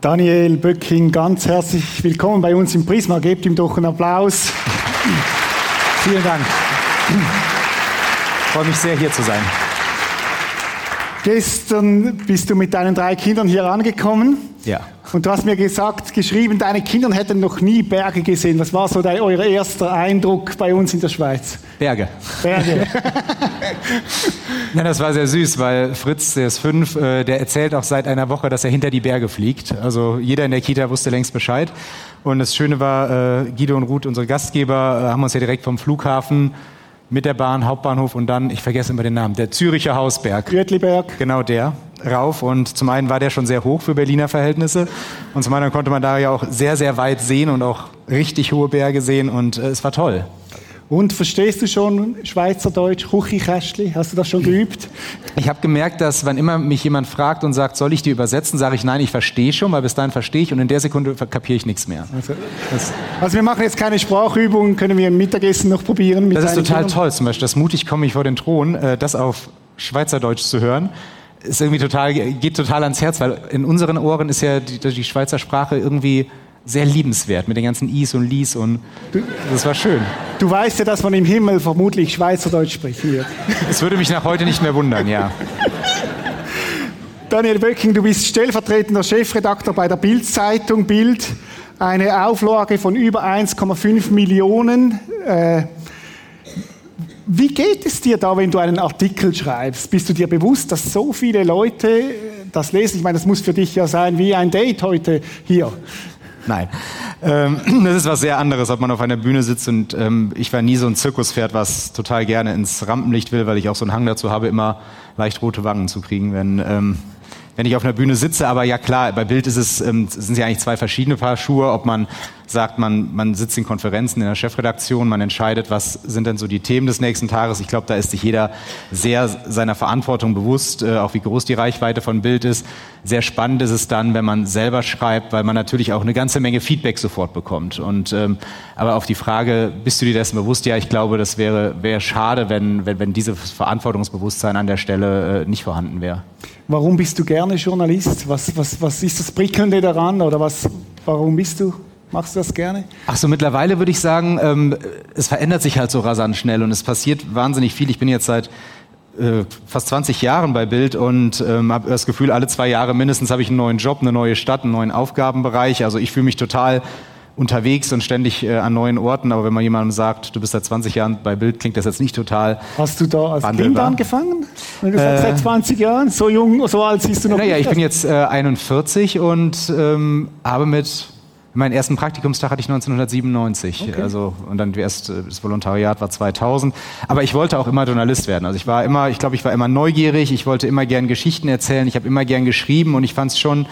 Daniel Böcking, ganz herzlich willkommen bei uns im Prisma. Gebt ihm doch einen Applaus. Vielen Dank. Ich freue mich sehr, hier zu sein. Gestern bist du mit deinen drei Kindern hier angekommen. Ja. Und du hast mir gesagt, geschrieben, deine Kinder hätten noch nie Berge gesehen. Was war so dein, euer erster Eindruck bei uns in der Schweiz? Berge. Berge. ja, das war sehr süß, weil Fritz, der ist fünf, äh, der erzählt auch seit einer Woche, dass er hinter die Berge fliegt. Also jeder in der Kita wusste längst Bescheid. Und das Schöne war, äh, Guido und Ruth, unsere Gastgeber, äh, haben uns ja direkt vom Flughafen mit der Bahn, Hauptbahnhof und dann, ich vergesse immer den Namen, der Züricher Hausberg. Gürtliberg. Genau der, rauf. Und zum einen war der schon sehr hoch für Berliner Verhältnisse und zum anderen konnte man da ja auch sehr, sehr weit sehen und auch richtig hohe Berge sehen und äh, es war toll. Und verstehst du schon Schweizerdeutsch, Kuchikästli? Hast du das schon geübt? Ich habe gemerkt, dass wenn immer mich jemand fragt und sagt, soll ich die übersetzen, sage ich nein, ich verstehe schon, weil bis dahin verstehe ich und in der Sekunde kapiere ich nichts mehr. Also, also, wir machen jetzt keine Sprachübungen, können wir im Mittagessen noch probieren. das ist total Kindern? toll, zum Beispiel das mutig komme ich vor den Thron, äh, das auf Schweizerdeutsch zu hören ist irgendwie total, geht total ans Herz, weil in unseren Ohren ist ja die, die Schweizer Sprache irgendwie sehr liebenswert mit den ganzen Is und Lies und das war schön. Du weißt ja, dass man im Himmel vermutlich Schweizerdeutsch sprechen wird. Es würde mich nach heute nicht mehr wundern, ja. Daniel Böcking, du bist stellvertretender Chefredakteur bei der Bild-Zeitung Bild. Eine Auflage von über 1,5 Millionen. Äh, wie geht es dir da, wenn du einen Artikel schreibst? Bist du dir bewusst, dass so viele Leute das lesen? Ich meine, das muss für dich ja sein wie ein Date heute hier. Nein. Ähm, das ist was sehr anderes, ob man auf einer Bühne sitzt und ähm, ich war nie so ein Zirkuspferd, was total gerne ins Rampenlicht will, weil ich auch so einen Hang dazu habe, immer leicht rote Wangen zu kriegen, wenn ähm, wenn ich auf einer Bühne sitze. Aber ja klar, bei Bild ist es, ähm, sind ja eigentlich zwei verschiedene Paar Schuhe, ob man sagt, man, man sitzt in Konferenzen in der Chefredaktion, man entscheidet, was sind denn so die Themen des nächsten Tages. Ich glaube, da ist sich jeder sehr seiner Verantwortung bewusst, äh, auch wie groß die Reichweite von Bild ist. Sehr spannend ist es dann, wenn man selber schreibt, weil man natürlich auch eine ganze Menge Feedback sofort bekommt. Und ähm, aber auf die Frage, bist du dir dessen bewusst? Ja, ich glaube, das wäre, wäre schade, wenn, wenn, wenn dieses Verantwortungsbewusstsein an der Stelle äh, nicht vorhanden wäre. Warum bist du gerne Journalist? Was, was, was ist das Prickelnde daran oder was, warum bist du? Machst du das gerne? Ach so, mittlerweile würde ich sagen, ähm, es verändert sich halt so rasant schnell und es passiert wahnsinnig viel. Ich bin jetzt seit äh, fast 20 Jahren bei Bild und ähm, habe das Gefühl, alle zwei Jahre mindestens habe ich einen neuen Job, eine neue Stadt, einen neuen Aufgabenbereich. Also ich fühle mich total unterwegs und ständig äh, an neuen Orten. Aber wenn man jemandem sagt, du bist seit 20 Jahren bei Bild, klingt das jetzt nicht total. Hast du da als Kind angefangen? Wenn du äh, sagst, seit 20 Jahren, so jung, so alt siehst du noch Naja, ich bin jetzt äh, 41 und ähm, habe mit Meinen ersten Praktikumstag hatte ich 1997. Okay. Also, und dann erst äh, das Volontariat war 2000. Aber ich wollte auch immer Journalist werden. Also ich war immer, ich glaube, ich war immer neugierig. Ich wollte immer gern Geschichten erzählen. Ich habe immer gern geschrieben und ich fand es schon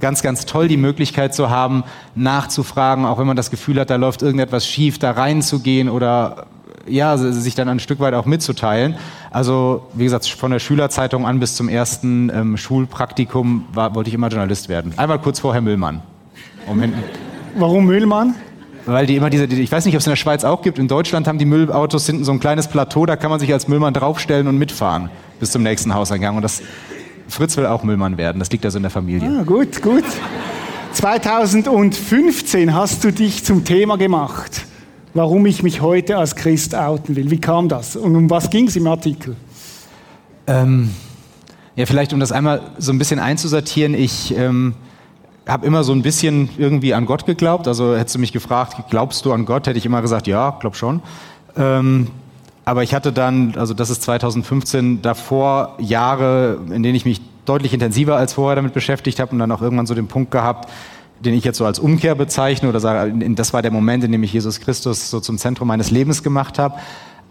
ganz, ganz toll, die Möglichkeit zu haben, nachzufragen, auch wenn man das Gefühl hat, da läuft irgendetwas schief, da reinzugehen oder ja, sich dann ein Stück weit auch mitzuteilen. Also, wie gesagt, von der Schülerzeitung an bis zum ersten ähm, Schulpraktikum war, wollte ich immer Journalist werden. Einmal kurz vor Herr Müllmann. Um Warum Müllmann? Weil die immer diese, ich weiß nicht, ob es in der Schweiz auch gibt. In Deutschland haben die Müllautos hinten so ein kleines Plateau, da kann man sich als Müllmann draufstellen und mitfahren bis zum nächsten Hauseingang. Und das, Fritz will auch Müllmann werden. Das liegt also in der Familie. Ah, gut, gut. 2015 hast du dich zum Thema gemacht, warum ich mich heute als Christ outen will. Wie kam das? Und um was ging es im Artikel? Ähm, ja, vielleicht um das einmal so ein bisschen einzusortieren. Ich ähm, habe immer so ein bisschen irgendwie an Gott geglaubt. Also hättest du mich gefragt, glaubst du an Gott, hätte ich immer gesagt, ja, glaub schon. Ähm, aber ich hatte dann, also das ist 2015, davor Jahre, in denen ich mich deutlich intensiver als vorher damit beschäftigt habe und dann auch irgendwann so den Punkt gehabt, den ich jetzt so als Umkehr bezeichne oder sage, das war der Moment, in dem ich Jesus Christus so zum Zentrum meines Lebens gemacht habe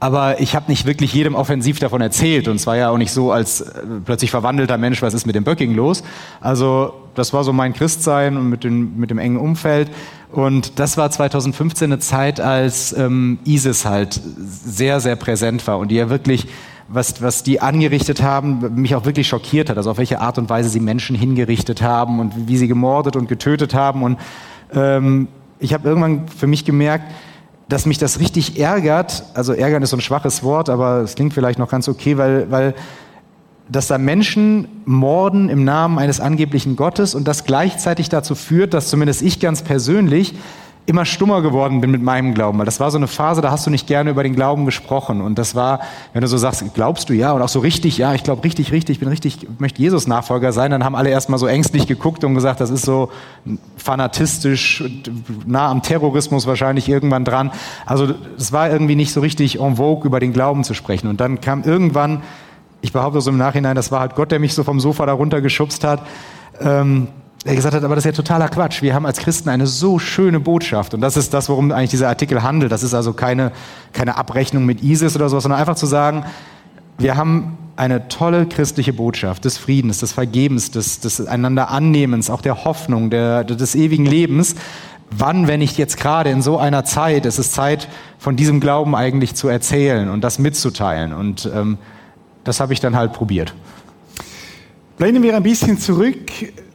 aber ich habe nicht wirklich jedem offensiv davon erzählt und es war ja auch nicht so als äh, plötzlich verwandelter Mensch, was ist mit dem Böcking los? Also das war so mein Christsein und mit, den, mit dem engen Umfeld und das war 2015 eine Zeit, als ähm, ISIS halt sehr, sehr präsent war und die ja wirklich was, was die angerichtet haben, mich auch wirklich schockiert hat. Also auf welche Art und Weise sie Menschen hingerichtet haben und wie sie gemordet und getötet haben. Und ähm, ich habe irgendwann für mich gemerkt, dass mich das richtig ärgert. Also ärgern ist so ein schwaches Wort, aber es klingt vielleicht noch ganz okay, weil, weil dass da Menschen morden im Namen eines angeblichen Gottes und das gleichzeitig dazu führt, dass zumindest ich ganz persönlich immer stummer geworden bin mit meinem Glauben. Weil das war so eine Phase, da hast du nicht gerne über den Glauben gesprochen. Und das war, wenn du so sagst, glaubst du ja? Und auch so richtig, ja, ich glaube richtig, richtig, ich bin richtig, möchte Jesus-Nachfolger sein. Dann haben alle erstmal so ängstlich geguckt und gesagt, das ist so fanatistisch, nah am Terrorismus wahrscheinlich irgendwann dran. Also es war irgendwie nicht so richtig en vogue, über den Glauben zu sprechen. Und dann kam irgendwann, ich behaupte so im Nachhinein, das war halt Gott, der mich so vom Sofa da runtergeschubst hat. Ähm, er gesagt hat, aber das ist ja totaler Quatsch. Wir haben als Christen eine so schöne Botschaft. Und das ist das, worum eigentlich dieser Artikel handelt. Das ist also keine, keine Abrechnung mit ISIS oder sowas, sondern einfach zu sagen, wir haben eine tolle christliche Botschaft des Friedens, des Vergebens, des, des einander Annehmens, auch der Hoffnung, der, des ewigen Lebens. Wann, wenn nicht jetzt gerade in so einer Zeit, ist es Zeit, von diesem Glauben eigentlich zu erzählen und das mitzuteilen. Und ähm, das habe ich dann halt probiert. Blenden wir ein bisschen zurück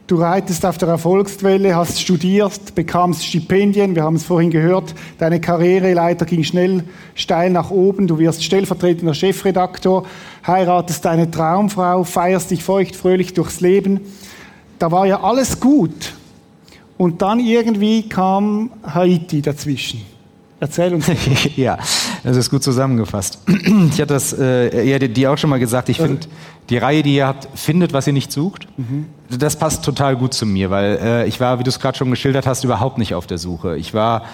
Du reitest auf der Erfolgswelle, hast studiert, bekamst Stipendien, wir haben es vorhin gehört, deine Karriereleiter ging schnell steil nach oben, du wirst stellvertretender Chefredaktor, heiratest deine Traumfrau, feierst dich feucht fröhlich durchs Leben. Da war ja alles gut. Und dann irgendwie kam Haiti dazwischen. Erzähl uns. ja, das ist gut zusammengefasst. Ich hatte das äh, ja, dir auch schon mal gesagt. Ich finde, die Reihe, die ihr habt, findet, was ihr nicht sucht. Mhm. Das passt total gut zu mir, weil äh, ich war, wie du es gerade schon geschildert hast, überhaupt nicht auf der Suche. Ich war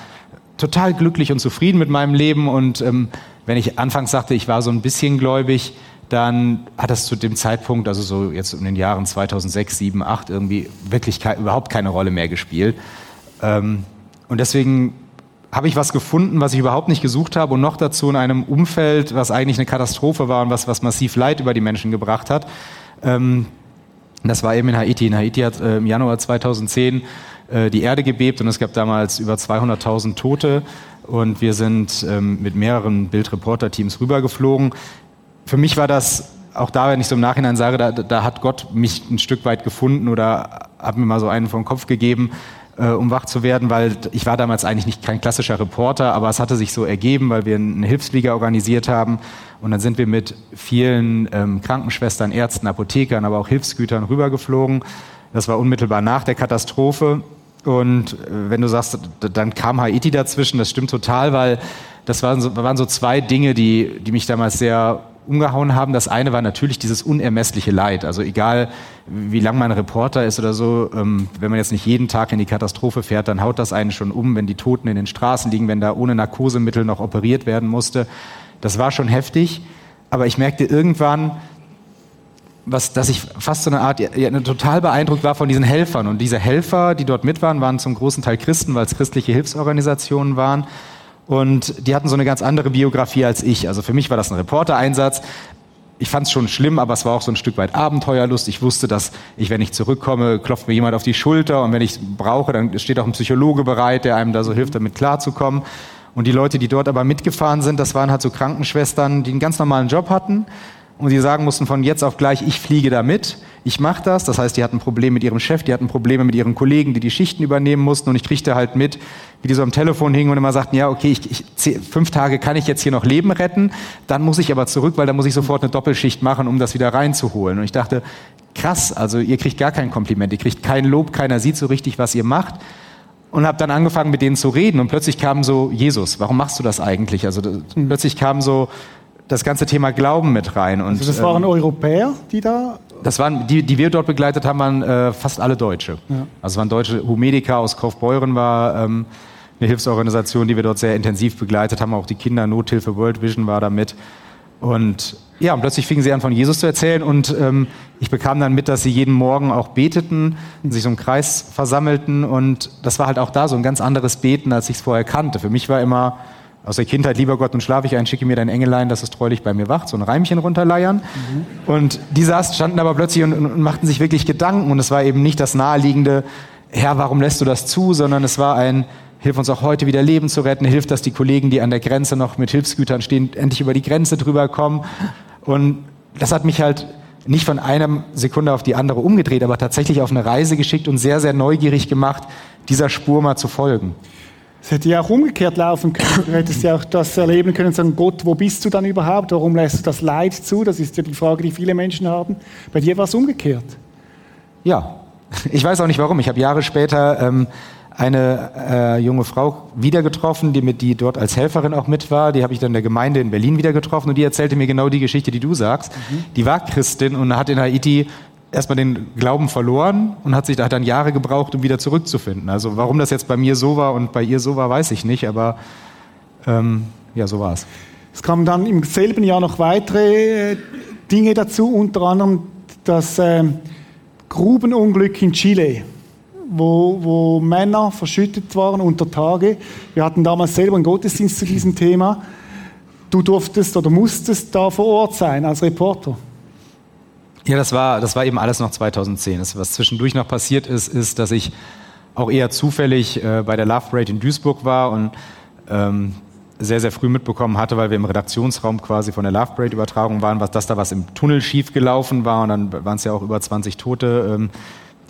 total glücklich und zufrieden mit meinem Leben und ähm, wenn ich anfangs sagte, ich war so ein bisschen gläubig, dann hat das zu dem Zeitpunkt, also so jetzt in den Jahren 2006, 2007, 2008 irgendwie wirklich ke überhaupt keine Rolle mehr gespielt. Ähm, und deswegen habe ich was gefunden, was ich überhaupt nicht gesucht habe und noch dazu in einem Umfeld, was eigentlich eine Katastrophe war und was, was massiv Leid über die Menschen gebracht hat. Ähm, das war eben in Haiti. In Haiti hat äh, im Januar 2010 äh, die Erde gebebt und es gab damals über 200.000 Tote und wir sind ähm, mit mehreren Bildreporter-Teams rübergeflogen. Für mich war das auch da, wenn ich so im Nachhinein sage, da, da hat Gott mich ein Stück weit gefunden oder hat mir mal so einen vom Kopf gegeben, äh, um wach zu werden, weil ich war damals eigentlich nicht kein klassischer Reporter, aber es hatte sich so ergeben, weil wir eine Hilfsflieger organisiert haben und dann sind wir mit vielen ähm, Krankenschwestern, Ärzten, Apothekern, aber auch Hilfsgütern rübergeflogen. Das war unmittelbar nach der Katastrophe und äh, wenn du sagst, dann kam Haiti dazwischen, das stimmt total, weil das waren so, waren so zwei Dinge, die, die mich damals sehr umgehauen haben. Das eine war natürlich dieses unermessliche Leid. Also egal, wie lang man Reporter ist oder so, ähm, wenn man jetzt nicht jeden Tag in die Katastrophe fährt, dann haut das einen schon um, wenn die Toten in den Straßen liegen, wenn da ohne Narkosemittel noch operiert werden musste. Das war schon heftig. Aber ich merkte irgendwann, was, dass ich fast so eine Art, ja, total beeindruckt war von diesen Helfern. Und diese Helfer, die dort mit waren, waren zum großen Teil Christen, weil es christliche Hilfsorganisationen waren. Und die hatten so eine ganz andere Biografie als ich. Also für mich war das ein Reportereinsatz. Ich fand es schon schlimm, aber es war auch so ein Stück weit Abenteuerlust. Ich wusste, dass ich, wenn ich zurückkomme, klopft mir jemand auf die Schulter und wenn ich brauche, dann steht auch ein Psychologe bereit, der einem da so hilft, damit klarzukommen. Und die Leute, die dort aber mitgefahren sind, das waren halt so Krankenschwestern, die einen ganz normalen Job hatten, und sie sagen mussten von jetzt auf gleich, ich fliege da mit, ich mache das. Das heißt, die hatten Probleme mit ihrem Chef, die hatten Probleme mit ihren Kollegen, die die Schichten übernehmen mussten und ich kriegte halt mit, wie die so am Telefon hingen und immer sagten, ja, okay, ich, ich, fünf Tage kann ich jetzt hier noch Leben retten, dann muss ich aber zurück, weil dann muss ich sofort eine Doppelschicht machen, um das wieder reinzuholen. Und ich dachte, krass, also ihr kriegt gar kein Kompliment, ihr kriegt kein Lob, keiner sieht so richtig, was ihr macht und habe dann angefangen mit denen zu reden und plötzlich kam so Jesus, warum machst du das eigentlich? Also das, plötzlich kam so das ganze Thema Glauben mit rein. Und, also das waren ähm, Europäer, die da? Das waren, die, die wir dort begleitet haben, waren äh, fast alle Deutsche. Ja. Also es waren deutsche Humedica aus Kaufbeuren war ähm, eine Hilfsorganisation, die wir dort sehr intensiv begleitet haben. Auch die Kindernothilfe World Vision war da mit. Und ja, und plötzlich fingen sie an, von Jesus zu erzählen. Und ähm, ich bekam dann mit, dass sie jeden Morgen auch beteten, sich so im Kreis versammelten. Und das war halt auch da so ein ganz anderes Beten, als ich es vorher kannte. Für mich war immer aus der Kindheit, lieber Gott, und schlafe ich ein, schicke mir dein Engelein, dass es treulich bei mir wacht, so ein Reimchen runterleiern. Mhm. Und die saßen, standen aber plötzlich und, und, machten sich wirklich Gedanken. Und es war eben nicht das naheliegende, Herr, warum lässt du das zu, sondern es war ein, hilf uns auch heute wieder Leben zu retten, hilf, dass die Kollegen, die an der Grenze noch mit Hilfsgütern stehen, endlich über die Grenze drüber kommen. Und das hat mich halt nicht von einer Sekunde auf die andere umgedreht, aber tatsächlich auf eine Reise geschickt und sehr, sehr neugierig gemacht, dieser Spur mal zu folgen. Es hätte ja auch umgekehrt laufen können. Du hättest ja auch das erleben können und sagen, Gott, wo bist du dann überhaupt? Warum lässt du das Leid zu? Das ist ja die Frage, die viele Menschen haben. Bei dir war es umgekehrt. Ja, ich weiß auch nicht warum. Ich habe Jahre später ähm, eine äh, junge Frau wieder getroffen, die mit die dort als Helferin auch mit war. Die habe ich dann in der Gemeinde in Berlin wieder getroffen und die erzählte mir genau die Geschichte, die du sagst. Mhm. Die war Christin und hat in Haiti erstmal den Glauben verloren und hat sich da dann Jahre gebraucht, um wieder zurückzufinden. Also warum das jetzt bei mir so war und bei ihr so war, weiß ich nicht, aber ähm, ja, so war es. Es kamen dann im selben Jahr noch weitere äh, Dinge dazu, unter anderem das äh, Grubenunglück in Chile, wo, wo Männer verschüttet waren unter Tage. Wir hatten damals selber einen Gottesdienst zu diesem Thema. Du durftest oder musstest da vor Ort sein als Reporter. Ja, das war, das war eben alles noch 2010. Das, was zwischendurch noch passiert ist, ist, dass ich auch eher zufällig äh, bei der Love Parade in Duisburg war und ähm, sehr, sehr früh mitbekommen hatte, weil wir im Redaktionsraum quasi von der Love Parade Übertragung waren, was, dass da was im Tunnel schief gelaufen war und dann waren es ja auch über 20 Tote, ähm,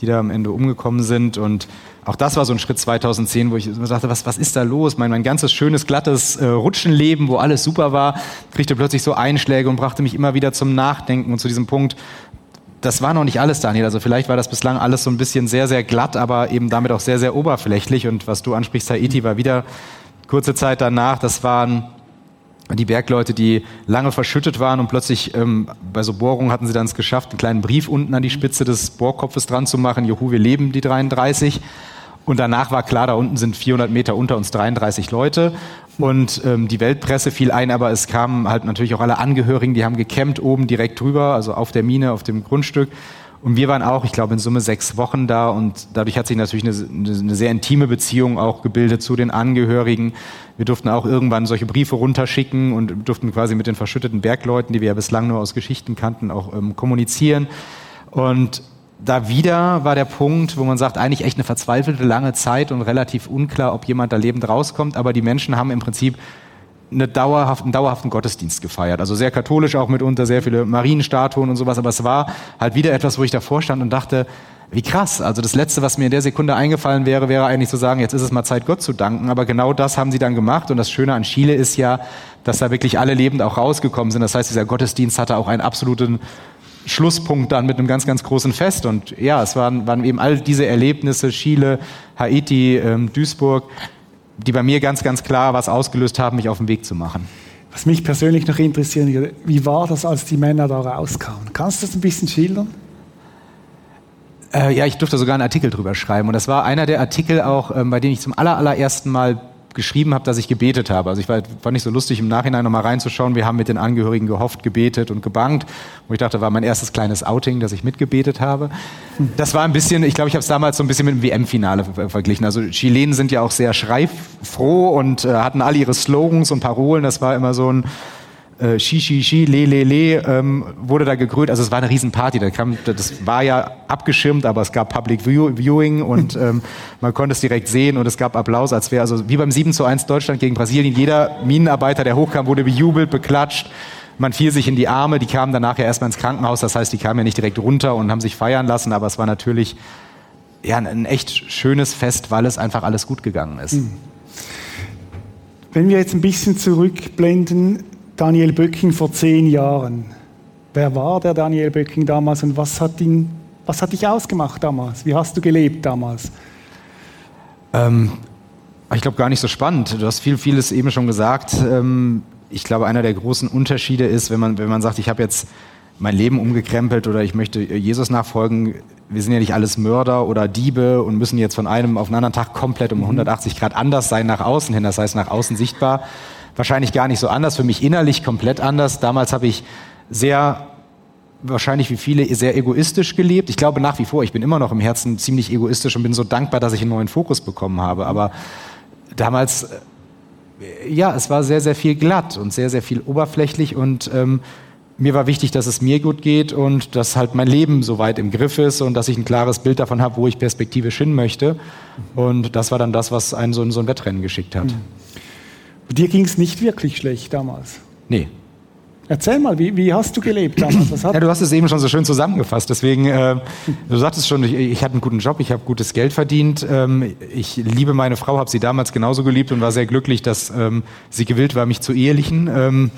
die da am Ende umgekommen sind und auch das war so ein Schritt 2010, wo ich dachte, was, was ist da los? Mein, mein ganzes schönes, glattes äh, Rutschenleben, wo alles super war, kriegte plötzlich so Einschläge und brachte mich immer wieder zum Nachdenken und zu diesem Punkt, das war noch nicht alles, Daniel. Also vielleicht war das bislang alles so ein bisschen sehr, sehr glatt, aber eben damit auch sehr, sehr oberflächlich. Und was du ansprichst, Haiti, war wieder kurze Zeit danach, das waren die Bergleute, die lange verschüttet waren und plötzlich ähm, bei so Bohrungen hatten sie dann es geschafft, einen kleinen Brief unten an die Spitze des Bohrkopfes dran zu machen. Juhu, wir leben die 33. Und danach war klar, da unten sind 400 Meter unter uns 33 Leute. Und ähm, die Weltpresse fiel ein, aber es kamen halt natürlich auch alle Angehörigen, die haben gecampt oben direkt drüber, also auf der Mine, auf dem Grundstück. Und wir waren auch, ich glaube, in Summe sechs Wochen da und dadurch hat sich natürlich eine, eine, sehr intime Beziehung auch gebildet zu den Angehörigen. Wir durften auch irgendwann solche Briefe runterschicken und durften quasi mit den verschütteten Bergleuten, die wir ja bislang nur aus Geschichten kannten, auch ähm, kommunizieren. Und da wieder war der Punkt, wo man sagt, eigentlich echt eine verzweifelte lange Zeit und relativ unklar, ob jemand da lebend rauskommt. Aber die Menschen haben im Prinzip eine dauerhaft, einen dauerhaften Gottesdienst gefeiert. Also sehr katholisch auch mitunter, sehr viele Marienstatuen und sowas. Aber es war halt wieder etwas, wo ich davor stand und dachte, wie krass. Also das Letzte, was mir in der Sekunde eingefallen wäre, wäre eigentlich zu sagen, jetzt ist es mal Zeit, Gott zu danken. Aber genau das haben sie dann gemacht. Und das Schöne an Chile ist ja, dass da wirklich alle lebend auch rausgekommen sind. Das heißt, dieser Gottesdienst hatte auch einen absoluten Schlusspunkt dann mit einem ganz, ganz großen Fest. Und ja, es waren, waren eben all diese Erlebnisse, Chile, Haiti, ähm, Duisburg, die bei mir ganz, ganz klar was ausgelöst haben, mich auf den Weg zu machen. Was mich persönlich noch interessiert, wie war das, als die Männer da rauskamen? Kannst du das ein bisschen schildern? Äh, ja, ich durfte sogar einen Artikel drüber schreiben. Und das war einer der Artikel auch, ähm, bei dem ich zum allerersten Mal geschrieben habe, dass ich gebetet habe. Also ich war, fand nicht so lustig, im Nachhinein nochmal reinzuschauen. Wir haben mit den Angehörigen gehofft, gebetet und gebankt. Und ich dachte, war mein erstes kleines Outing, dass ich mitgebetet habe. Das war ein bisschen, ich glaube, ich habe es damals so ein bisschen mit dem WM-Finale verglichen. Also Chilenen sind ja auch sehr schreifroh und äh, hatten alle ihre Slogans und Parolen. Das war immer so ein äh, Shi, Shi, Shi, Le, Le, Le, ähm, wurde da gegrölt. Also es war eine Riesenparty. Da kam, das war ja abgeschirmt, aber es gab Public View, Viewing und ähm, man konnte es direkt sehen und es gab Applaus, als wäre, also wie beim 7 zu 1 Deutschland gegen Brasilien. Jeder Minenarbeiter, der hochkam, wurde bejubelt, beklatscht. Man fiel sich in die Arme, die kamen danach ja erstmal ins Krankenhaus, das heißt, die kamen ja nicht direkt runter und haben sich feiern lassen, aber es war natürlich ja, ein echt schönes Fest, weil es einfach alles gut gegangen ist. Hm. Wenn wir jetzt ein bisschen zurückblenden, Daniel Böcking vor zehn Jahren. Wer war der Daniel Böcking damals und was hat, ihn, was hat dich ausgemacht damals? Wie hast du gelebt damals? Ähm, ich glaube, gar nicht so spannend. Du hast viel, vieles eben schon gesagt. Ähm, ich glaube, einer der großen Unterschiede ist, wenn man, wenn man sagt, ich habe jetzt mein Leben umgekrempelt oder ich möchte Jesus nachfolgen. Wir sind ja nicht alles Mörder oder Diebe und müssen jetzt von einem auf einen anderen Tag komplett um 180 mhm. Grad anders sein nach außen hin, das heißt nach außen sichtbar wahrscheinlich gar nicht so anders, für mich innerlich komplett anders. Damals habe ich sehr wahrscheinlich wie viele sehr egoistisch gelebt. Ich glaube nach wie vor, ich bin immer noch im Herzen ziemlich egoistisch und bin so dankbar, dass ich einen neuen Fokus bekommen habe. Aber damals, äh, ja, es war sehr, sehr viel glatt und sehr, sehr viel oberflächlich und ähm, mir war wichtig, dass es mir gut geht und dass halt mein Leben soweit im Griff ist und dass ich ein klares Bild davon habe, wo ich perspektivisch hin möchte. Und das war dann das, was einen so in so ein Wettrennen geschickt hat. Mhm. Dir ging es nicht wirklich schlecht damals. Nee. Erzähl mal, wie, wie, hast du gelebt damals? ja, du hast es eben schon so schön zusammengefasst. Deswegen, äh, du sagtest schon, ich, ich hatte einen guten Job, ich habe gutes Geld verdient. Ähm, ich liebe meine Frau, habe sie damals genauso geliebt und war sehr glücklich, dass ähm, sie gewillt war, mich zu ehelichen. Ähm,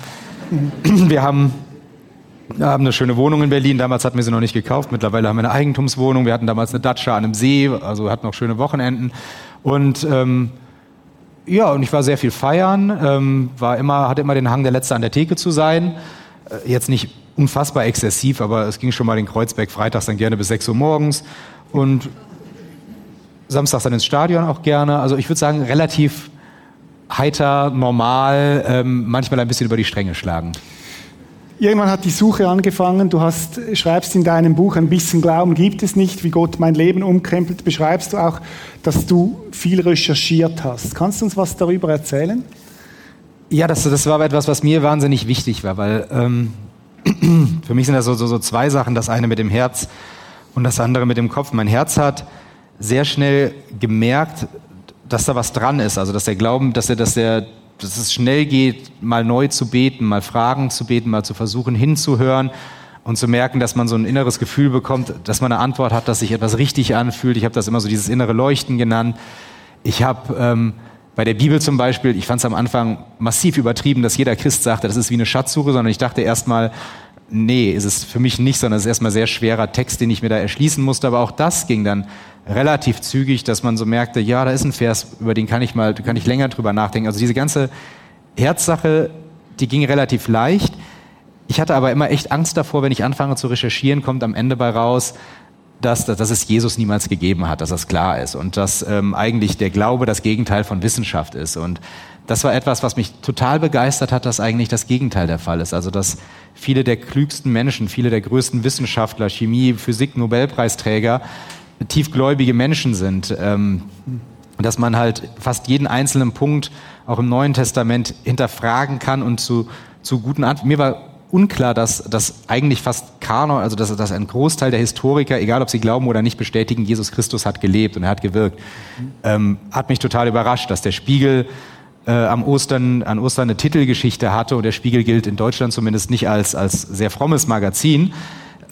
mhm. Wir haben, haben eine schöne Wohnung in Berlin. Damals hatten wir sie noch nicht gekauft. Mittlerweile haben wir eine Eigentumswohnung. Wir hatten damals eine Datscha an einem See, also hatten auch schöne Wochenenden. Und ähm, ja, und ich war sehr viel feiern, ähm, war immer, hatte immer den Hang, der Letzte an der Theke zu sein. Äh, jetzt nicht unfassbar exzessiv, aber es ging schon mal in Kreuzberg freitags dann gerne bis 6 Uhr morgens und samstags dann ins Stadion auch gerne. Also ich würde sagen, relativ heiter, normal, ähm, manchmal ein bisschen über die Stränge schlagend. Irgendwann hat die Suche angefangen. Du hast, schreibst in deinem Buch, ein bisschen Glauben gibt es nicht, wie Gott mein Leben umkrempelt. Beschreibst du auch, dass du viel recherchiert hast. Kannst du uns was darüber erzählen? Ja, das, das war etwas, was mir wahnsinnig wichtig war, weil ähm, für mich sind das so, so, so zwei Sachen. Das eine mit dem Herz und das andere mit dem Kopf. Mein Herz hat sehr schnell gemerkt, dass da was dran ist. Also, dass der Glauben, dass er, dass der dass es schnell geht, mal neu zu beten, mal Fragen zu beten, mal zu versuchen hinzuhören und zu merken, dass man so ein inneres Gefühl bekommt, dass man eine Antwort hat, dass sich etwas richtig anfühlt. Ich habe das immer so dieses innere Leuchten genannt. Ich habe ähm, bei der Bibel zum Beispiel, ich fand es am Anfang massiv übertrieben, dass jeder Christ sagte, das ist wie eine Schatzsuche, sondern ich dachte erstmal, nee, ist es für mich nicht, sondern es ist erstmal sehr schwerer Text, den ich mir da erschließen musste. Aber auch das ging dann relativ zügig, dass man so merkte, ja, da ist ein Vers, über den kann ich mal, kann ich länger drüber nachdenken. Also diese ganze Herzsache, die ging relativ leicht. Ich hatte aber immer echt Angst davor, wenn ich anfange zu recherchieren, kommt am Ende bei raus, dass, dass, es Jesus niemals gegeben hat, dass das klar ist und dass ähm, eigentlich der Glaube das Gegenteil von Wissenschaft ist. Und das war etwas, was mich total begeistert hat, dass eigentlich das Gegenteil der Fall ist. Also dass viele der klügsten Menschen, viele der größten Wissenschaftler, Chemie, Physik, Nobelpreisträger tiefgläubige Menschen sind. Ähm, dass man halt fast jeden einzelnen Punkt auch im Neuen Testament hinterfragen kann und zu, zu guten Antworten. Mir war unklar, dass, dass eigentlich fast Kanon, also dass, dass ein Großteil der Historiker, egal ob sie glauben oder nicht, bestätigen, Jesus Christus hat gelebt und er hat gewirkt. Ähm, hat mich total überrascht, dass der Spiegel äh, am Ostern, an Ostern eine Titelgeschichte hatte und der Spiegel gilt in Deutschland zumindest nicht als, als sehr frommes Magazin.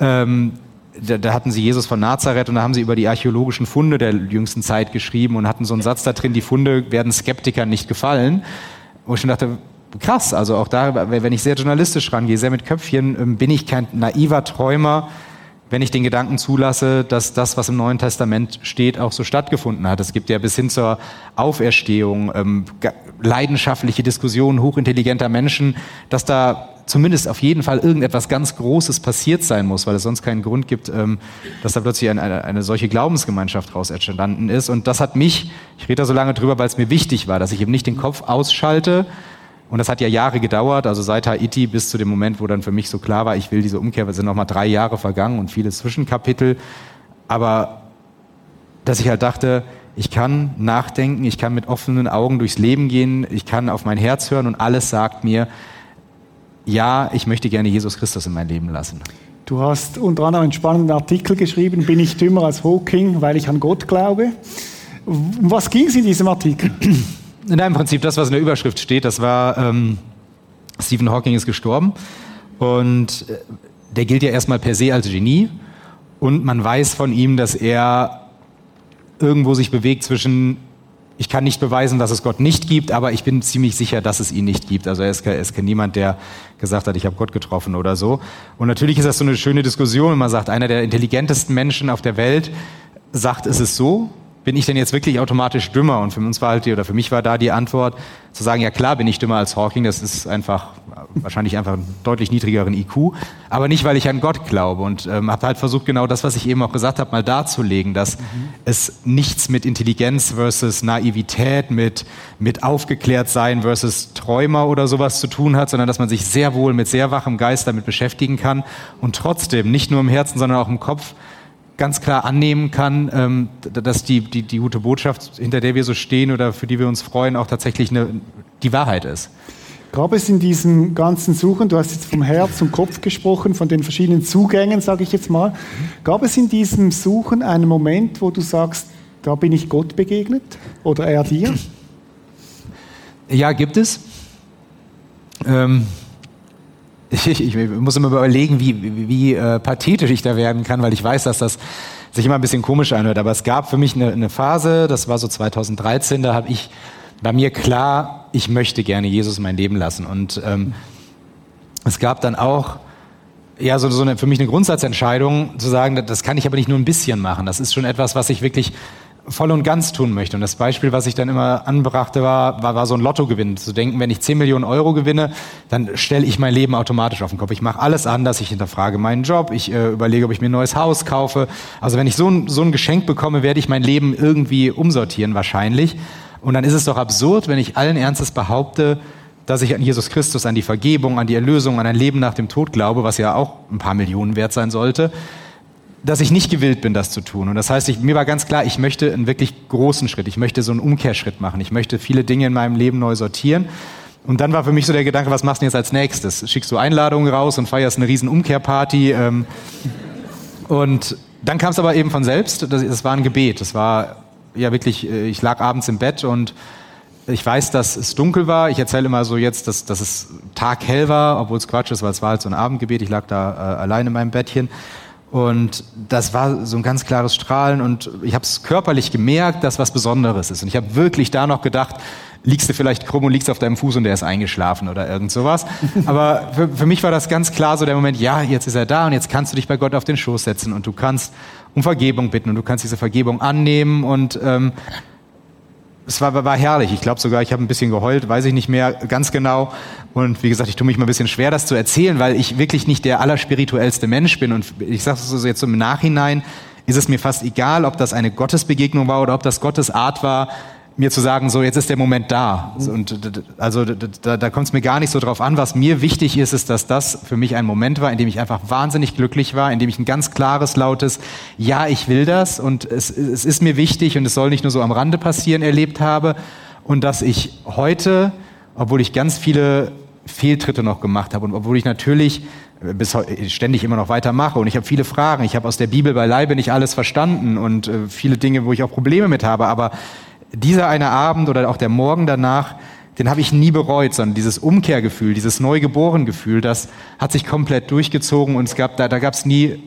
Ähm, da, da, hatten sie Jesus von Nazareth und da haben sie über die archäologischen Funde der jüngsten Zeit geschrieben und hatten so einen Satz da drin, die Funde werden Skeptikern nicht gefallen. Wo ich schon dachte, krass, also auch da, wenn ich sehr journalistisch rangehe, sehr mit Köpfchen, ähm, bin ich kein naiver Träumer, wenn ich den Gedanken zulasse, dass das, was im Neuen Testament steht, auch so stattgefunden hat. Es gibt ja bis hin zur Auferstehung ähm, leidenschaftliche Diskussionen hochintelligenter Menschen, dass da zumindest auf jeden Fall irgendetwas ganz Großes passiert sein muss, weil es sonst keinen Grund gibt, ähm, dass da plötzlich eine, eine, solche Glaubensgemeinschaft daraus entstanden ist. Und das hat mich, ich rede da so lange drüber, weil es mir wichtig war, dass ich eben nicht den Kopf ausschalte. Und das hat ja Jahre gedauert, also seit Haiti bis zu dem Moment, wo dann für mich so klar war, ich will diese Umkehr, es sind noch mal drei Jahre vergangen und viele Zwischenkapitel. Aber dass ich halt dachte, ich kann nachdenken, ich kann mit offenen Augen durchs Leben gehen, ich kann auf mein Herz hören und alles sagt mir, ja, ich möchte gerne Jesus Christus in mein Leben lassen. Du hast unter anderem einen spannenden Artikel geschrieben, bin ich dümmer als Hawking, weil ich an Gott glaube. Um was ging es in diesem Artikel? In im Prinzip das, was in der Überschrift steht, das war, ähm, Stephen Hawking ist gestorben und äh, der gilt ja erstmal per se als Genie und man weiß von ihm, dass er irgendwo sich bewegt zwischen ich kann nicht beweisen, dass es Gott nicht gibt, aber ich bin ziemlich sicher, dass es ihn nicht gibt. Also er ist, ist niemand, der gesagt hat, ich habe Gott getroffen oder so. Und natürlich ist das so eine schöne Diskussion, wenn man sagt, einer der intelligentesten Menschen auf der Welt sagt, es ist so bin ich denn jetzt wirklich automatisch dümmer? Und für uns war halt die, oder für mich war da die Antwort, zu sagen, ja klar bin ich dümmer als Hawking, das ist einfach, wahrscheinlich einfach einen deutlich niedrigeren IQ, aber nicht, weil ich an Gott glaube. Und ähm, habe halt versucht, genau das, was ich eben auch gesagt habe, mal darzulegen, dass mhm. es nichts mit Intelligenz versus Naivität, mit, mit aufgeklärt sein versus Träumer oder sowas zu tun hat, sondern dass man sich sehr wohl mit sehr wachem Geist damit beschäftigen kann und trotzdem, nicht nur im Herzen, sondern auch im Kopf, ganz klar annehmen kann, ähm, dass die, die, die gute Botschaft, hinter der wir so stehen oder für die wir uns freuen, auch tatsächlich eine, die Wahrheit ist. Gab es in diesem ganzen Suchen, du hast jetzt vom Herz und Kopf gesprochen, von den verschiedenen Zugängen, sage ich jetzt mal, gab es in diesem Suchen einen Moment, wo du sagst, da bin ich Gott begegnet oder er dir? Ja, gibt es. Ähm, ich, ich, muss immer überlegen, wie, wie, äh, pathetisch ich da werden kann, weil ich weiß, dass das sich immer ein bisschen komisch anhört. Aber es gab für mich eine, eine Phase, das war so 2013, da habe ich bei mir klar, ich möchte gerne Jesus mein Leben lassen. Und ähm, es gab dann auch ja, so, so eine, für mich eine Grundsatzentscheidung zu sagen, das kann ich aber nicht nur ein bisschen machen. Das ist schon etwas, was ich wirklich voll und ganz tun möchte. Und das Beispiel, was ich dann immer anbrachte, war, war, war so ein Lottogewinn. Zu denken, wenn ich 10 Millionen Euro gewinne, dann stelle ich mein Leben automatisch auf den Kopf. Ich mache alles anders, ich hinterfrage meinen Job, ich äh, überlege, ob ich mir ein neues Haus kaufe. Also wenn ich so ein, so ein Geschenk bekomme, werde ich mein Leben irgendwie umsortieren wahrscheinlich. Und dann ist es doch absurd, wenn ich allen Ernstes behaupte, dass ich an Jesus Christus, an die Vergebung, an die Erlösung, an ein Leben nach dem Tod glaube, was ja auch ein paar Millionen wert sein sollte, dass ich nicht gewillt bin, das zu tun. Und das heißt, ich, mir war ganz klar, ich möchte einen wirklich großen Schritt, ich möchte so einen Umkehrschritt machen, ich möchte viele Dinge in meinem Leben neu sortieren. Und dann war für mich so der Gedanke, was machst du jetzt als nächstes? Schickst du Einladungen raus und feierst eine riesen Umkehrparty? Ähm, und dann kam es aber eben von selbst, das, das war ein Gebet. Das war ja wirklich, äh, ich lag abends im Bett und ich weiß, dass es dunkel war. Ich erzähle immer so jetzt, dass, dass es taghell war, obwohl es Quatsch ist, weil es war halt so ein Abendgebet. Ich lag da äh, allein in meinem Bettchen. Und das war so ein ganz klares Strahlen und ich habe es körperlich gemerkt, dass was Besonderes ist. Und ich habe wirklich da noch gedacht, liegst du vielleicht krumm und liegst auf deinem Fuß und der ist eingeschlafen oder irgend sowas. Aber für, für mich war das ganz klar so der Moment, ja, jetzt ist er da und jetzt kannst du dich bei Gott auf den Schoß setzen und du kannst um Vergebung bitten und du kannst diese Vergebung annehmen und ähm, es war, war herrlich. Ich glaube sogar, ich habe ein bisschen geheult, weiß ich nicht mehr ganz genau. Und wie gesagt, ich tue mich mal ein bisschen schwer, das zu erzählen, weil ich wirklich nicht der allerspirituellste Mensch bin. Und ich sage es jetzt im Nachhinein, ist es mir fast egal, ob das eine Gottesbegegnung war oder ob das Gottes Art war, mir zu sagen, so jetzt ist der Moment da. Und also da, da kommt es mir gar nicht so drauf an. Was mir wichtig ist, ist, dass das für mich ein Moment war, in dem ich einfach wahnsinnig glücklich war, in dem ich ein ganz klares, lautes Ja, ich will das und es, es ist mir wichtig und es soll nicht nur so am Rande passieren erlebt habe und dass ich heute, obwohl ich ganz viele Fehltritte noch gemacht habe und obwohl ich natürlich bis ständig immer noch weitermache und ich habe viele Fragen. Ich habe aus der Bibel beileibe nicht alles verstanden und äh, viele Dinge, wo ich auch Probleme mit habe, aber dieser eine Abend oder auch der Morgen danach, den habe ich nie bereut, sondern dieses Umkehrgefühl, dieses Neugeborengefühl, das hat sich komplett durchgezogen und es gab, da, da gab es nie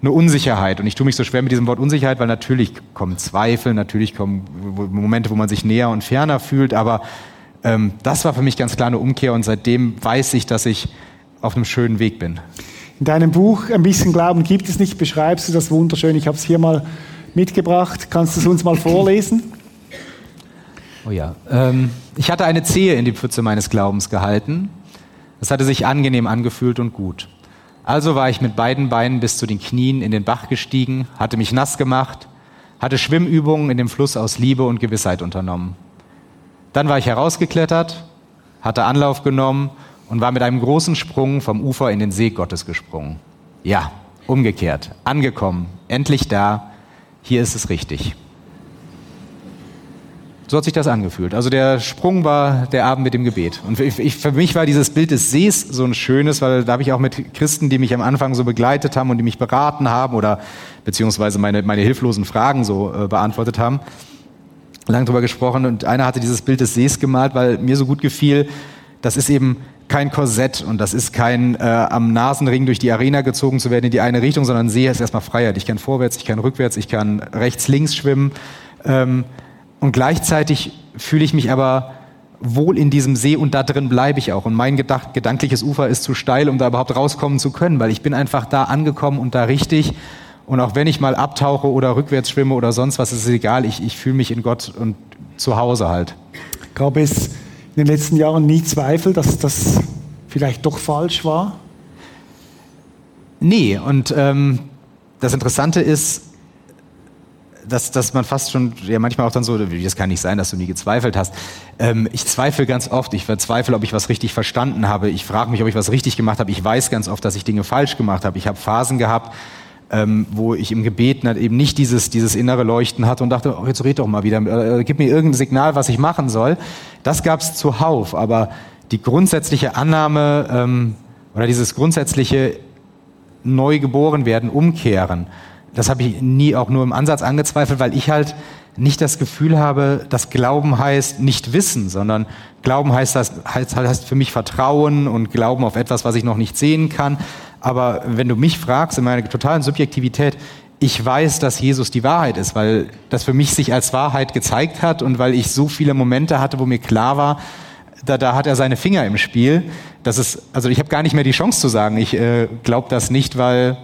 eine Unsicherheit. Und ich tue mich so schwer mit diesem Wort Unsicherheit, weil natürlich kommen Zweifel, natürlich kommen Momente, wo man sich näher und ferner fühlt, aber ähm, das war für mich ganz klar eine Umkehr und seitdem weiß ich, dass ich auf einem schönen Weg bin. In deinem Buch Ein bisschen Glauben gibt es nicht, beschreibst du das wunderschön. Ich habe es hier mal mitgebracht. Kannst du es uns mal vorlesen? Oh ja. Ähm, ich hatte eine Zehe in die Pfütze meines Glaubens gehalten. Es hatte sich angenehm angefühlt und gut. Also war ich mit beiden Beinen bis zu den Knien in den Bach gestiegen, hatte mich nass gemacht, hatte Schwimmübungen in dem Fluss aus Liebe und Gewissheit unternommen. Dann war ich herausgeklettert, hatte Anlauf genommen und war mit einem großen Sprung vom Ufer in den See Gottes gesprungen. Ja, umgekehrt, angekommen, endlich da, hier ist es richtig. So hat sich das angefühlt. Also der Sprung war der Abend mit dem Gebet. Und für mich war dieses Bild des Sees so ein schönes, weil da habe ich auch mit Christen, die mich am Anfang so begleitet haben und die mich beraten haben oder beziehungsweise meine, meine hilflosen Fragen so äh, beantwortet haben, lang drüber gesprochen. Und einer hatte dieses Bild des Sees gemalt, weil mir so gut gefiel, das ist eben kein Korsett und das ist kein äh, am Nasenring durch die Arena gezogen zu werden in die eine Richtung, sondern See ist erstmal Freiheit. Ich kann vorwärts, ich kann rückwärts, ich kann rechts, links schwimmen. Ähm, und gleichzeitig fühle ich mich aber wohl in diesem See und da drin bleibe ich auch. Und mein gedacht, gedankliches Ufer ist zu steil, um da überhaupt rauskommen zu können, weil ich bin einfach da angekommen und da richtig. Und auch wenn ich mal abtauche oder rückwärts schwimme oder sonst was, ist es egal. Ich, ich fühle mich in Gott und zu Hause halt. Gab es in den letzten Jahren nie Zweifel, dass das vielleicht doch falsch war? Nee, und ähm, das Interessante ist, dass, dass man fast schon, ja manchmal auch dann so, das kann nicht sein, dass du nie gezweifelt hast. Ähm, ich zweifle ganz oft, ich verzweifle, ob ich was richtig verstanden habe. Ich frage mich, ob ich was richtig gemacht habe. Ich weiß ganz oft, dass ich Dinge falsch gemacht habe. Ich habe Phasen gehabt, ähm, wo ich im Gebeten halt eben nicht dieses, dieses innere Leuchten hatte und dachte, oh, jetzt red doch mal wieder, äh, gib mir irgendein Signal, was ich machen soll. Das gab es zuhauf, aber die grundsätzliche Annahme ähm, oder dieses grundsätzliche Neugeboren werden, umkehren, das habe ich nie auch nur im Ansatz angezweifelt, weil ich halt nicht das Gefühl habe, dass Glauben heißt nicht wissen, sondern Glauben heißt, das, heißt, heißt für mich Vertrauen und Glauben auf etwas, was ich noch nicht sehen kann. Aber wenn du mich fragst, in meiner totalen Subjektivität, ich weiß, dass Jesus die Wahrheit ist, weil das für mich sich als Wahrheit gezeigt hat und weil ich so viele Momente hatte, wo mir klar war, da, da hat er seine Finger im Spiel. Das ist, also ich habe gar nicht mehr die Chance zu sagen, ich äh, glaube das nicht, weil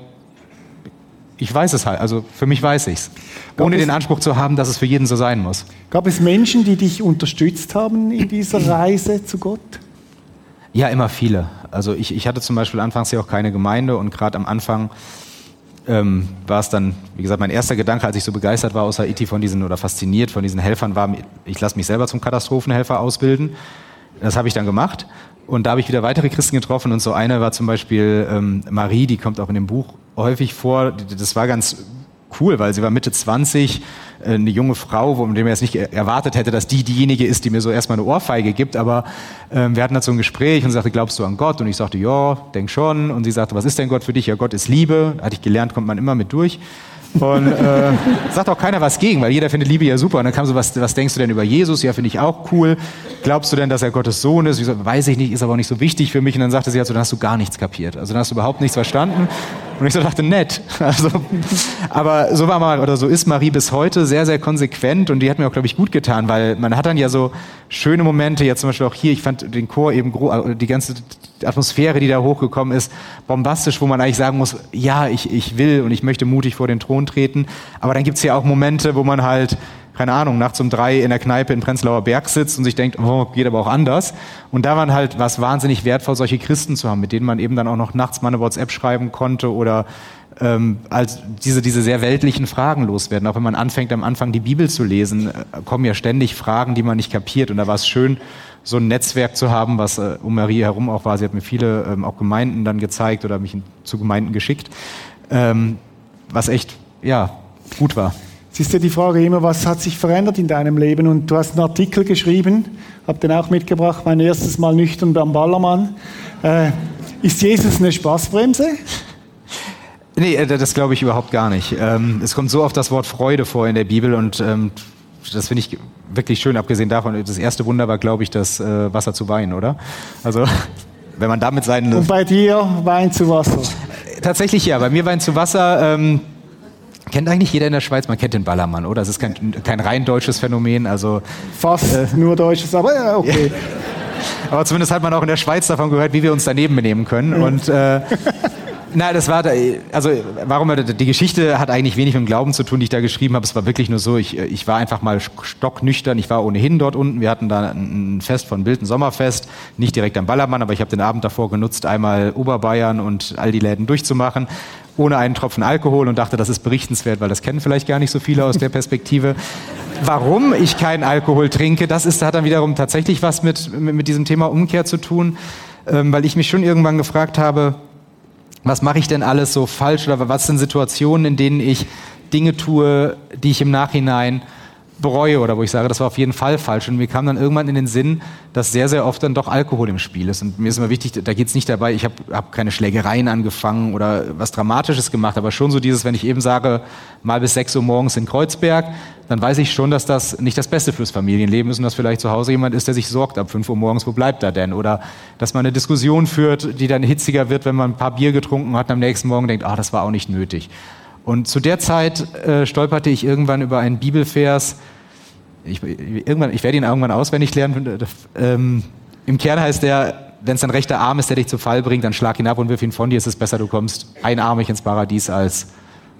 ich weiß es halt. Also für mich weiß ich es. Ohne den Anspruch zu haben, dass es für jeden so sein muss. Gab es Menschen, die dich unterstützt haben in dieser Reise zu Gott? Ja, immer viele. Also ich, ich hatte zum Beispiel anfangs ja auch keine Gemeinde und gerade am Anfang ähm, war es dann, wie gesagt, mein erster Gedanke, als ich so begeistert war aus Haiti von diesen oder fasziniert von diesen Helfern, war, ich lasse mich selber zum Katastrophenhelfer ausbilden. Das habe ich dann gemacht und da habe ich wieder weitere Christen getroffen und so eine war zum Beispiel ähm, Marie, die kommt auch in dem Buch häufig vor. Das war ganz cool, weil sie war Mitte 20, äh, eine junge Frau, von der man jetzt nicht erwartet hätte, dass die diejenige ist, die mir so erstmal eine Ohrfeige gibt. Aber ähm, wir hatten dazu ein Gespräch und sie sagte, glaubst du an Gott? Und ich sagte, ja, denk schon. Und sie sagte, was ist denn Gott für dich? Ja, Gott ist Liebe. Hatte ich gelernt, kommt man immer mit durch. Und äh, sagt auch keiner was gegen, weil jeder findet Liebe ja super. Und dann kam so, was, was denkst du denn über Jesus? Ja, finde ich auch cool. Glaubst du denn, dass er Gottes Sohn ist? Ich so, weiß ich nicht, ist aber auch nicht so wichtig für mich. Und dann sagte sie, also, dann hast du gar nichts kapiert. Also dann hast du überhaupt nichts verstanden. Und ich so dachte, nett. Also, aber so war mal, oder so ist Marie bis heute sehr, sehr konsequent und die hat mir auch, glaube ich, gut getan, weil man hat dann ja so schöne Momente, jetzt zum Beispiel auch hier, ich fand den Chor eben, äh, die ganze Atmosphäre, die da hochgekommen ist, bombastisch, wo man eigentlich sagen muss, ja, ich, ich will und ich möchte mutig vor den Thron treten. Aber dann gibt es ja auch Momente, wo man halt keine Ahnung, nachts um drei in der Kneipe in Prenzlauer Berg sitzt und sich denkt, oh, geht aber auch anders. Und da waren halt was wahnsinnig wertvoll, solche Christen zu haben, mit denen man eben dann auch noch nachts mal eine WhatsApp schreiben konnte oder ähm, als diese, diese sehr weltlichen Fragen loswerden. Auch wenn man anfängt, am Anfang die Bibel zu lesen, äh, kommen ja ständig Fragen, die man nicht kapiert. Und da war es schön, so ein Netzwerk zu haben, was äh, um Marie herum auch war. Sie hat mir viele ähm, auch Gemeinden dann gezeigt oder mich in, zu Gemeinden geschickt, ähm, was echt, ja, gut war. Es ist ja die Frage immer, was hat sich verändert in deinem Leben? Und du hast einen Artikel geschrieben, habe den auch mitgebracht, mein erstes Mal nüchtern beim Ballermann. Äh, ist Jesus eine Spaßbremse? Nee, äh, das glaube ich überhaupt gar nicht. Ähm, es kommt so oft das Wort Freude vor in der Bibel und ähm, das finde ich wirklich schön, abgesehen davon. Das erste Wunder war, glaube ich, das äh, Wasser zu Wein, oder? Also, wenn man damit seinen. Und bei dir Wein zu Wasser? Tatsächlich ja, bei mir Wein zu Wasser. Ähm, Kennt eigentlich jeder in der Schweiz, man kennt den Ballermann, oder? Das ist kein, kein rein deutsches Phänomen. Also, Fast äh, nur deutsches, aber ja, okay. aber zumindest hat man auch in der Schweiz davon gehört, wie wir uns daneben benehmen können. Und äh, Nein, das war, also warum, die Geschichte hat eigentlich wenig mit dem Glauben zu tun, die ich da geschrieben habe. Es war wirklich nur so, ich, ich war einfach mal stocknüchtern. Ich war ohnehin dort unten. Wir hatten da ein Fest von Bild, ein Sommerfest, nicht direkt am Ballermann, aber ich habe den Abend davor genutzt, einmal Oberbayern und all die Läden durchzumachen ohne einen Tropfen Alkohol und dachte, das ist berichtenswert, weil das kennen vielleicht gar nicht so viele aus der Perspektive. Warum ich keinen Alkohol trinke, das ist, hat dann wiederum tatsächlich was mit, mit, mit diesem Thema Umkehr zu tun, ähm, weil ich mich schon irgendwann gefragt habe, was mache ich denn alles so falsch oder was sind Situationen, in denen ich Dinge tue, die ich im Nachhinein bereue oder wo ich sage, das war auf jeden Fall falsch. Und mir kam dann irgendwann in den Sinn, dass sehr, sehr oft dann doch Alkohol im Spiel ist. Und mir ist immer wichtig, da geht es nicht dabei, ich habe hab keine Schlägereien angefangen oder was Dramatisches gemacht, aber schon so dieses, wenn ich eben sage, mal bis 6 Uhr morgens in Kreuzberg, dann weiß ich schon, dass das nicht das Beste fürs Familienleben ist und dass vielleicht zu Hause jemand ist, der sich sorgt ab 5 Uhr morgens, wo bleibt er denn? Oder dass man eine Diskussion führt, die dann hitziger wird, wenn man ein paar Bier getrunken hat und am nächsten Morgen denkt, ah, das war auch nicht nötig. Und zu der Zeit äh, stolperte ich irgendwann über einen Bibelvers. Ich, irgendwann, ich werde ihn irgendwann auswendig lernen. Ähm, Im Kern heißt der, wenn es dein rechter Arm ist, der dich zu Fall bringt, dann schlag ihn ab und wirf ihn von dir. Es ist besser, du kommst einarmig ins Paradies als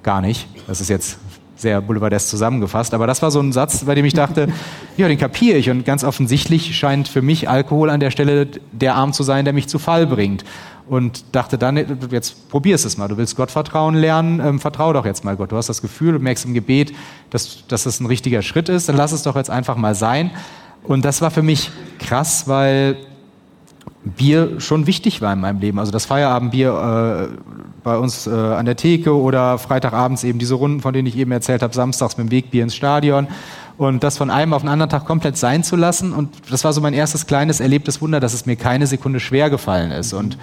gar nicht. Das ist jetzt sehr boulevardesk zusammengefasst. Aber das war so ein Satz, bei dem ich dachte, ja, den kapiere ich. Und ganz offensichtlich scheint für mich Alkohol an der Stelle der Arm zu sein, der mich zu Fall bringt und dachte dann, jetzt probierst es mal. Du willst Gott vertrauen lernen, ähm, vertrau doch jetzt mal Gott. Du hast das Gefühl, du merkst im Gebet, dass, dass das ein richtiger Schritt ist, dann lass es doch jetzt einfach mal sein. Und das war für mich krass, weil Bier schon wichtig war in meinem Leben. Also das Feierabendbier äh, bei uns äh, an der Theke oder Freitagabends eben diese Runden, von denen ich eben erzählt habe, samstags mit dem Wegbier ins Stadion und das von einem auf den anderen Tag komplett sein zu lassen. Und das war so mein erstes kleines erlebtes Wunder, dass es mir keine Sekunde schwer gefallen ist. Und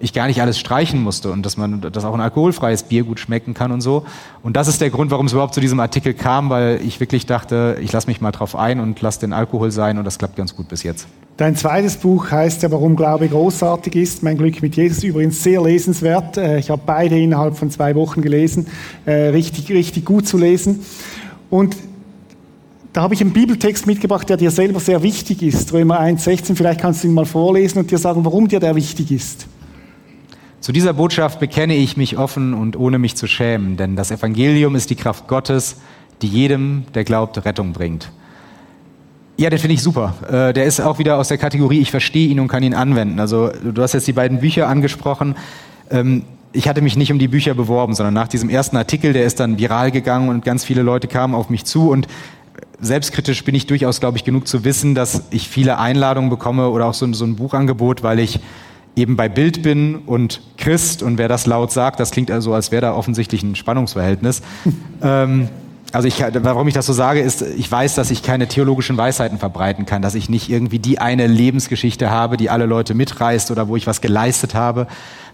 ich gar nicht alles streichen musste und dass man, dass auch ein alkoholfreies Bier gut schmecken kann und so. Und das ist der Grund, warum es überhaupt zu diesem Artikel kam, weil ich wirklich dachte, ich lasse mich mal drauf ein und lasse den Alkohol sein und das klappt ganz gut bis jetzt. Dein zweites Buch heißt ja, warum Glaube großartig ist. Mein Glück mit Jesus, übrigens sehr lesenswert. Äh, ich habe beide innerhalb von zwei Wochen gelesen. Äh, richtig, richtig gut zu lesen. Und da habe ich einen Bibeltext mitgebracht, der dir selber sehr wichtig ist. Römer 1,16. Vielleicht kannst du ihn mal vorlesen und dir sagen, warum dir der wichtig ist. Zu dieser Botschaft bekenne ich mich offen und ohne mich zu schämen, denn das Evangelium ist die Kraft Gottes, die jedem, der glaubt, Rettung bringt. Ja, den finde ich super. Äh, der ist auch wieder aus der Kategorie, ich verstehe ihn und kann ihn anwenden. Also du hast jetzt die beiden Bücher angesprochen. Ähm, ich hatte mich nicht um die Bücher beworben, sondern nach diesem ersten Artikel, der ist dann viral gegangen und ganz viele Leute kamen auf mich zu und selbstkritisch bin ich durchaus, glaube ich, genug zu wissen, dass ich viele Einladungen bekomme oder auch so, so ein Buchangebot, weil ich eben bei Bild bin und Christ und wer das laut sagt, das klingt also, als wäre da offensichtlich ein Spannungsverhältnis. ähm, also ich, warum ich das so sage, ist, ich weiß, dass ich keine theologischen Weisheiten verbreiten kann, dass ich nicht irgendwie die eine Lebensgeschichte habe, die alle Leute mitreißt oder wo ich was geleistet habe,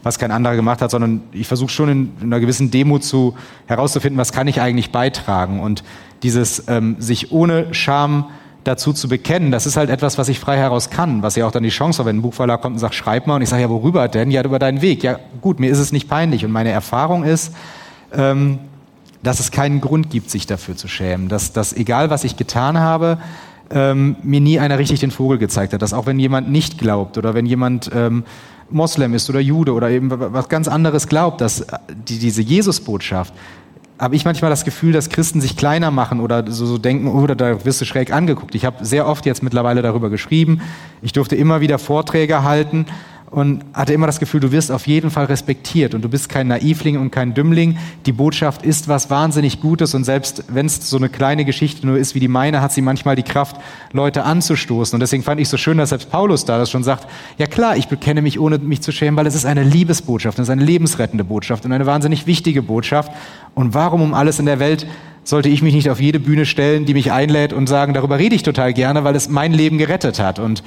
was kein anderer gemacht hat, sondern ich versuche schon in, in, einer gewissen Demut zu herauszufinden, was kann ich eigentlich beitragen und dieses ähm, sich ohne Scham dazu zu bekennen, das ist halt etwas, was ich frei heraus kann, was ja auch dann die Chance hat, wenn ein Buchverlag kommt und sagt, schreib mal und ich sage, ja, worüber denn? Ja, über deinen Weg. Ja, gut, mir ist es nicht peinlich und meine Erfahrung ist, ähm, dass es keinen Grund gibt, sich dafür zu schämen, dass, dass egal was ich getan habe, ähm, mir nie einer richtig den Vogel gezeigt hat, dass auch wenn jemand nicht glaubt oder wenn jemand ähm, Moslem ist oder Jude oder eben was ganz anderes glaubt, dass die, diese Jesusbotschaft, habe ich manchmal das Gefühl, dass Christen sich kleiner machen oder so, so denken, oder oh, da wirst du schräg angeguckt. Ich habe sehr oft jetzt mittlerweile darüber geschrieben. Ich durfte immer wieder Vorträge halten und hatte immer das Gefühl, du wirst auf jeden Fall respektiert und du bist kein Naivling und kein Dümmling. Die Botschaft ist was wahnsinnig Gutes und selbst wenn es so eine kleine Geschichte nur ist wie die meine, hat sie manchmal die Kraft, Leute anzustoßen. Und deswegen fand ich so schön, dass selbst Paulus da das schon sagt, ja klar, ich bekenne mich ohne mich zu schämen, weil es ist eine Liebesbotschaft, es ist eine lebensrettende Botschaft und eine wahnsinnig wichtige Botschaft. Und warum um alles in der Welt sollte ich mich nicht auf jede Bühne stellen, die mich einlädt und sagen, darüber rede ich total gerne, weil es mein Leben gerettet hat. Und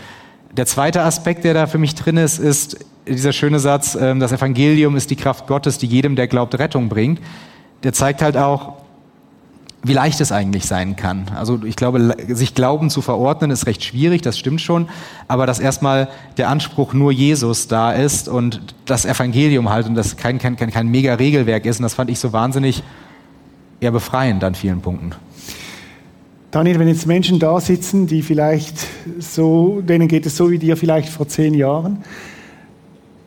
der zweite Aspekt, der da für mich drin ist, ist dieser schöne Satz, ähm, das Evangelium ist die Kraft Gottes, die jedem, der glaubt, Rettung bringt. Der zeigt halt auch, wie leicht es eigentlich sein kann. Also ich glaube, sich Glauben zu verordnen ist recht schwierig, das stimmt schon, aber dass erstmal der Anspruch nur Jesus da ist und das Evangelium halt und das kein, kein, kein, kein mega Regelwerk ist und das fand ich so wahnsinnig eher befreiend an vielen Punkten. Daniel, wenn jetzt Menschen da sitzen, die vielleicht so, denen geht es so wie dir vielleicht vor zehn Jahren,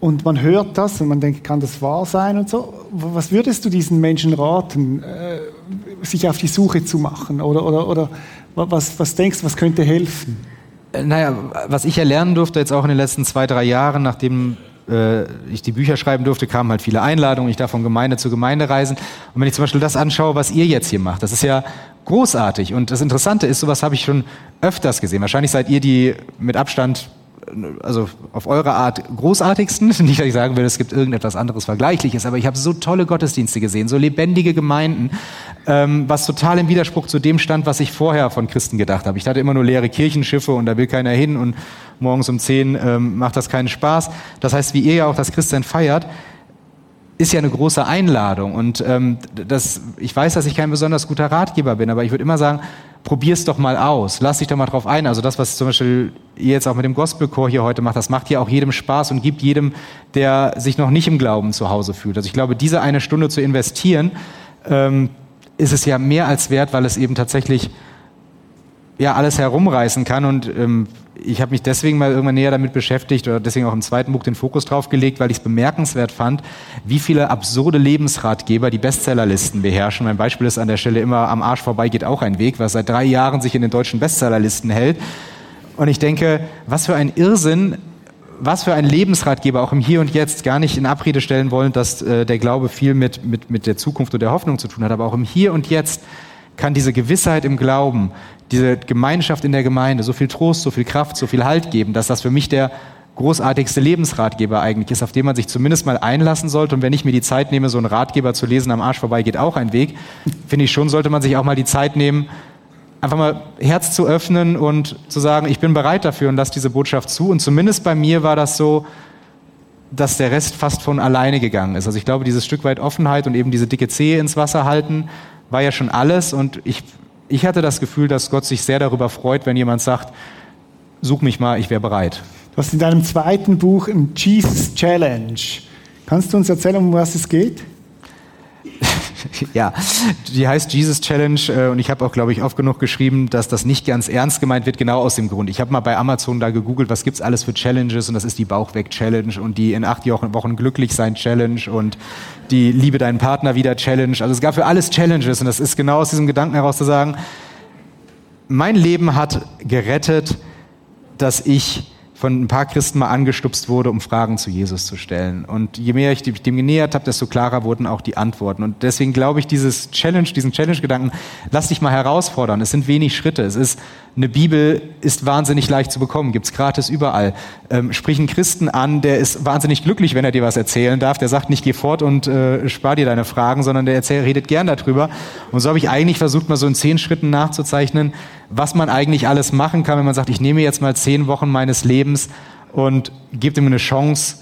und man hört das und man denkt, kann das wahr sein und so, was würdest du diesen Menschen raten, äh, sich auf die Suche zu machen? Oder, oder, oder was, was denkst du, was könnte helfen? Äh, naja, was ich erlernen durfte jetzt auch in den letzten zwei, drei Jahren, nachdem äh, ich die Bücher schreiben durfte, kamen halt viele Einladungen, ich darf von Gemeinde zu Gemeinde reisen. Und wenn ich zum Beispiel das anschaue, was ihr jetzt hier macht, das ist ja großartig. Und das Interessante ist, sowas habe ich schon öfters gesehen. Wahrscheinlich seid ihr die mit Abstand, also auf eure Art großartigsten. Nicht, dass ich sagen will, es gibt irgendetwas anderes Vergleichliches, aber ich habe so tolle Gottesdienste gesehen, so lebendige Gemeinden, ähm, was total im Widerspruch zu dem stand, was ich vorher von Christen gedacht habe. Ich hatte immer nur leere Kirchenschiffe und da will keiner hin und morgens um zehn ähm, macht das keinen Spaß. Das heißt, wie ihr ja auch das Christsein feiert, ist ja eine große Einladung. Und ähm, das, ich weiß, dass ich kein besonders guter Ratgeber bin, aber ich würde immer sagen, probier's doch mal aus, lass dich doch mal drauf ein. Also das, was zum Beispiel ihr jetzt auch mit dem Gospelchor hier heute macht, das macht ja auch jedem Spaß und gibt jedem, der sich noch nicht im Glauben zu Hause fühlt. Also ich glaube, diese eine Stunde zu investieren, ähm, ist es ja mehr als wert, weil es eben tatsächlich ja alles herumreißen kann und ähm, ich habe mich deswegen mal irgendwann näher damit beschäftigt oder deswegen auch im zweiten Buch den Fokus drauf gelegt, weil ich es bemerkenswert fand, wie viele absurde Lebensratgeber die Bestsellerlisten beherrschen. Mein Beispiel ist an der Stelle immer am Arsch vorbei geht auch ein Weg, was seit drei Jahren sich in den deutschen Bestsellerlisten hält. Und ich denke, was für ein Irrsinn, was für ein Lebensratgeber auch im Hier und Jetzt gar nicht in Abrede stellen wollen, dass äh, der Glaube viel mit, mit, mit der Zukunft und der Hoffnung zu tun hat, aber auch im Hier und Jetzt kann diese Gewissheit im Glauben, diese Gemeinschaft in der Gemeinde so viel Trost, so viel Kraft, so viel Halt geben, dass das für mich der großartigste Lebensratgeber eigentlich ist, auf den man sich zumindest mal einlassen sollte. Und wenn ich mir die Zeit nehme, so einen Ratgeber zu lesen, am Arsch vorbei geht auch ein Weg, finde ich schon, sollte man sich auch mal die Zeit nehmen, einfach mal Herz zu öffnen und zu sagen, ich bin bereit dafür und lasse diese Botschaft zu. Und zumindest bei mir war das so, dass der Rest fast von alleine gegangen ist. Also ich glaube, dieses Stück weit Offenheit und eben diese dicke Zehe ins Wasser halten, war ja schon alles. Und ich, ich hatte das Gefühl, dass Gott sich sehr darüber freut, wenn jemand sagt, such mich mal, ich wäre bereit. Du hast in deinem zweiten Buch ein Jesus Challenge. Kannst du uns erzählen, um was es geht? ja, die heißt Jesus Challenge äh, und ich habe auch, glaube ich, oft genug geschrieben, dass das nicht ganz ernst gemeint wird, genau aus dem Grund. Ich habe mal bei Amazon da gegoogelt, was gibt's alles für Challenges und das ist die Bauchweg-Challenge und die in acht Wochen glücklich sein Challenge und die Liebe deinen Partner wieder Challenge. Also es gab für alles Challenges und das ist genau aus diesem Gedanken heraus zu sagen, mein Leben hat gerettet, dass ich von ein paar Christen mal angestupst wurde, um Fragen zu Jesus zu stellen. Und je mehr ich dem genähert habe, desto klarer wurden auch die Antworten. Und deswegen glaube ich, dieses Challenge, diesen Challenge-Gedanken, lass dich mal herausfordern. Es sind wenig Schritte. Es ist, eine Bibel ist wahnsinnig leicht zu bekommen, gibt's gratis überall. Ähm, sprich einen Christen an, der ist wahnsinnig glücklich, wenn er dir was erzählen darf. Der sagt nicht, geh fort und äh, spar dir deine Fragen, sondern der erzählt, redet gern darüber. Und so habe ich eigentlich versucht, mal so in zehn Schritten nachzuzeichnen, was man eigentlich alles machen kann, wenn man sagt, ich nehme jetzt mal zehn Wochen meines Lebens und gebe ihm eine Chance,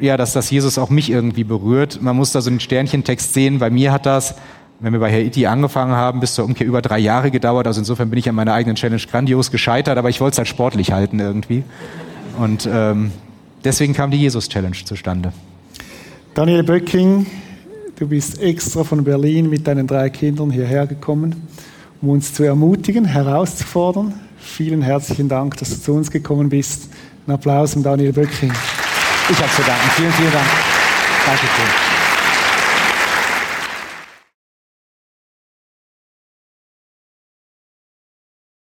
ja, dass das Jesus auch mich irgendwie berührt. Man muss da so einen Sternchentext sehen. Bei mir hat das, wenn wir bei Haiti angefangen haben, bis zur Umkehr über drei Jahre gedauert. Also insofern bin ich an meiner eigenen Challenge grandios gescheitert, aber ich wollte es halt sportlich halten irgendwie. Und ähm, deswegen kam die Jesus-Challenge zustande. Daniel Böcking, du bist extra von Berlin mit deinen drei Kindern hierher gekommen um uns zu ermutigen, herauszufordern. Vielen herzlichen Dank, dass du zu uns gekommen bist. Ein Applaus an Daniel Böcking. Ich habe zu danken. Vielen, vielen Dank. Dankeschön.